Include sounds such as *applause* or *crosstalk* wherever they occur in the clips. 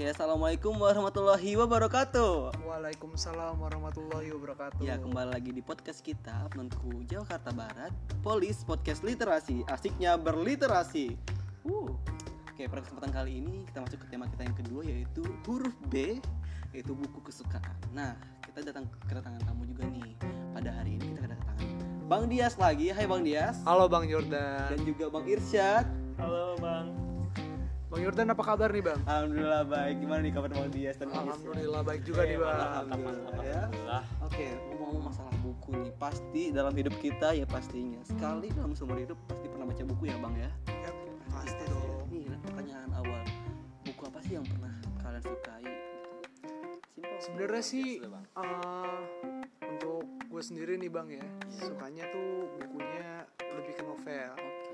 Oke, assalamualaikum warahmatullahi wabarakatuh. Waalaikumsalam warahmatullahi wabarakatuh. Ya, kembali lagi di podcast kita, Penentu Jakarta Barat, Polis Podcast Literasi, asiknya berliterasi. Uh. Oke, pada kesempatan kali ini kita masuk ke tema kita yang kedua yaitu huruf B, yaitu buku kesukaan. Nah, kita datang kedatangan tamu juga nih. Pada hari ini kita kedatangan Bang Dias lagi. Hai Bang Dias. Halo Bang Jordan. Dan juga Bang Irsyad. Halo Bang. Bang Jordan apa kabar nih Bang? Alhamdulillah baik. Gimana nih kabar Bang Dias dan? Alhamdulillah baik juga nih Bang. Alhamdulillah ya. Oke, ngomong masalah buku nih, pasti dalam hidup kita ya pastinya sekali dalam seumur hidup pasti pernah baca buku ya bang ya. Ya, pasti dong. Nih pertanyaan awal, buku apa sih yang pernah kalian sukai? Gitu. Simpel. Sebenarnya sih eh, untuk gue sendiri nih Bang ya, sukanya tuh bukunya lebih ke novel. Oke.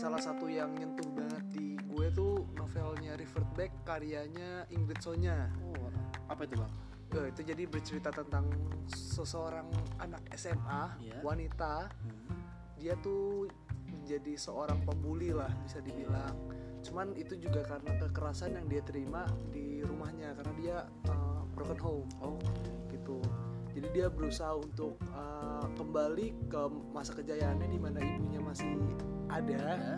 Salah satu yang nyentuh banget di gue tuh novelnya Revert Back karyanya Ingrid Sonya. Oh, apa itu bang? Eh, itu jadi bercerita tentang seseorang anak SMA Iya. wanita Hmm. dia tuh menjadi seorang pembuli lah bisa dibilang cuman itu juga karena kekerasan yang dia terima di rumahnya karena dia uh, broken home Oh, gitu jadi dia berusaha untuk uh, kembali ke masa kejayaannya di mana ibunya masih ada.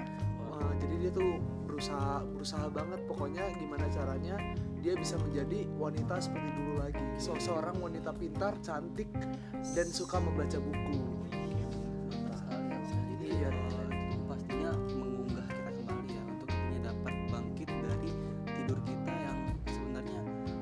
Uh, jadi dia tuh berusaha berusaha banget pokoknya gimana caranya dia bisa menjadi wanita seperti dulu lagi Se- seorang wanita pintar cantik dan suka membaca buku. Jadi Iya. eh, pastinya mengunggah kita kembali ya untuk dapat bangkit dari tidur kita yang sebenarnya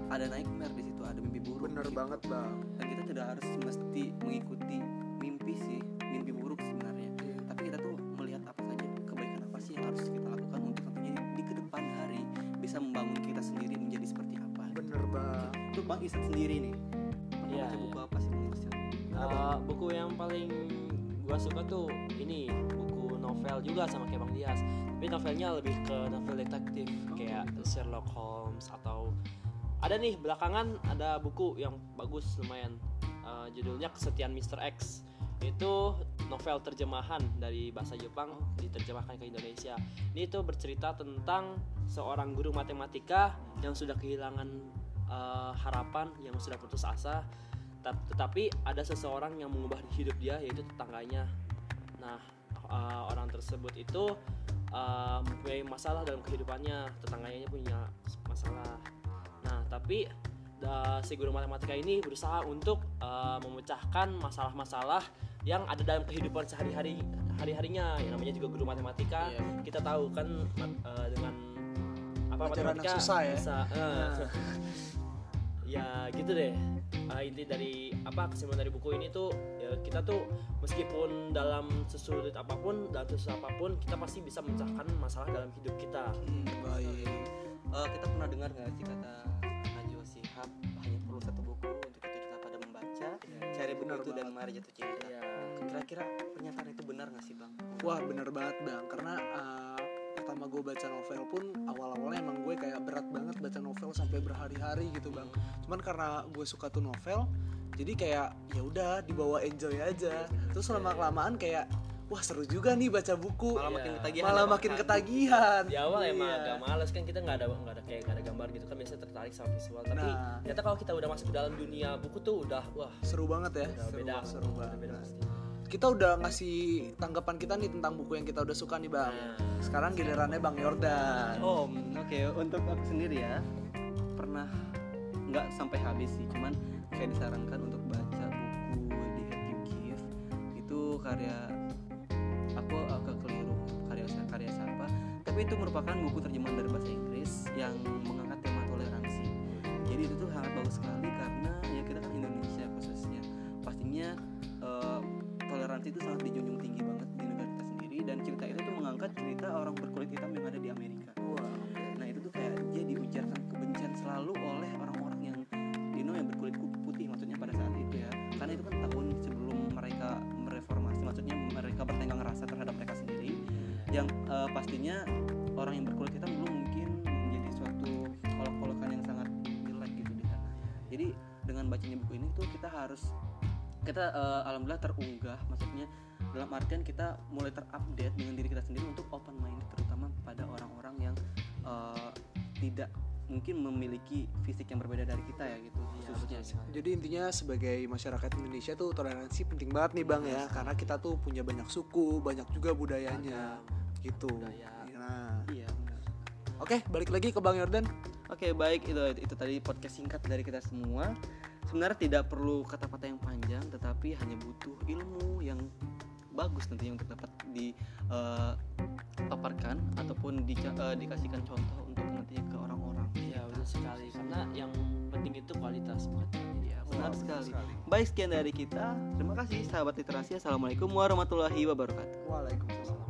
ada nightmare di situ, ada mimpi buruk. bener gitu. banget bang dan tidak harus mesti mengikuti mimpi sih mimpi buruk sebenarnya. Tapi kita tuh melihat apa saja kebaikan apa sih yang harus kita lakukan untuk tentunya di, ke depan hari bisa membangun kita sendiri menjadi seperti apa. Bener bang. Itu bang Isan sendiri nih. Pernah Iya, baca buku apa sih bang Isan? Uh, buku yang paling gua suka tuh ini buku novel juga sama kayak Bang Dias. Tapi novelnya lebih ke novel detektif kayak Sherlock Holmes atau ada nih belakangan ada buku yang bagus lumayan Uh, judulnya Kesetiaan Mr. X. Itu novel terjemahan dari bahasa Jepang diterjemahkan ke Indonesia. Ini tuh bercerita tentang seorang guru matematika yang sudah kehilangan uh, harapan, yang sudah putus asa Tet- tetapi ada seseorang yang mengubah hidup dia yaitu tetangganya nah uh, orang tersebut itu uh, mempunyai masalah dalam kehidupannya tetangganya punya masalah tapi uh, si guru matematika ini berusaha untuk uh, memecahkan masalah-masalah yang ada dalam kehidupan sehari-hari hari-harinya. Yang namanya juga guru matematika. Iya. kita tahu kan mat- uh, dengan apa Pelajaran yang matematika susah ya. bisa, uh, *laughs* ya gitu deh. Uh, inti dari apa kesimpulan dari buku ini tuh ya kita tuh meskipun dalam sesulit apa pun dalam susah apa pun kita pasti bisa memecahkan masalah dalam hidup kita. Hmm, baik. Eh, kita pernah dengar nggak sih kata Hanya perlu satu buku untuk itu kita pada membaca cari buku benar itu dan banget. mari jatuh cinta. Ya kira-kira pernyataan itu benar nggak sih bang? Wah bener banget bang. Karena uh, pertama gue baca novel pun awal-awalnya emang gue kayak berat banget baca novel sampai berhari-hari gitu bang. Cuman karena gue suka tuh novel jadi kayak ya udah dibawa enjoy aja. Terus lama kelamaan kayak wah seru juga nih baca buku. Malah Iya. makin ketagihan malah ya, makin ketagihan. Di awal emang Iya. agak males kan kita nggak ada nggak ada kayak nggak ada gambar gitu kan biasanya tertarik sama visual. Tapi Nah. ternyata kalau kita udah masuk ke dalam dunia buku tuh udah wah seru banget ya. udah beda seru udah banget. beda pasti. Kita udah ngasih tanggapan kita nih tentang buku yang kita udah suka nih bang. Nah. sekarang gilirannya bang Yordan. Om, oke untuk aku sendiri ya pernah nggak sampai habis sih, cuman kayak disarankan untuk baca buku di Hate You Give itu karya tapi itu merupakan buku terjemahan dari bahasa Inggris yang mengangkat tema toleransi. Jadi itu tuh sangat bagus sekali karena ya kita kan Indonesia khususnya pastinya eh, toleransi itu sangat dijunjung tinggi banget di negara kita sendiri dan cerita itu tuh mengangkat cerita orang berkulit hitam yang ada di Amerika. Wah, Nah itu tuh kayak dia diujarkan kebencian selalu oleh orang-orang yang you know, yang berkulit putih maksudnya pada saat itu ya karena itu kan tahun sebelum mereka mereformasi maksudnya mereka bertenggang rasa terhadap mereka sendiri yang eh, pastinya orang yang berkulit hitam dulu mungkin menjadi suatu kolok-kolokan yang sangat jelek gitu di sana. Jadi dengan bacanya buku ini tuh kita harus kita eh, alhamdulillah terunggah. Maksudnya dalam artian kita mulai terupdate dengan diri kita sendiri untuk open minded terutama pada orang-orang yang eh, tidak mungkin memiliki fisik yang berbeda dari kita ya gitu. Iya, khususnya betul sekali. Jadi intinya sebagai masyarakat Indonesia tuh toleransi penting banget nih bang ya, karena kita tuh punya banyak suku, banyak juga budayanya, gitu. budaya. Iya oke balik lagi ke bang Yordan. Oke baik itu itu tadi podcast singkat dari kita semua. Sebenarnya tidak perlu kata-kata yang panjang, tetapi hanya butuh ilmu yang bagus nantinya untuk dapat dipaparkan ataupun di, eh, dikasihkan contoh untuk nantinya ke orang-orang. ya betul sekali karena yang penting itu kualitas bukan kuantitas. Iya, benar sekali. Baik sekian dari kita. Terima kasih sahabat literasi. Assalamualaikum warahmatullahi wabarakatuh. Waalaikumsalam.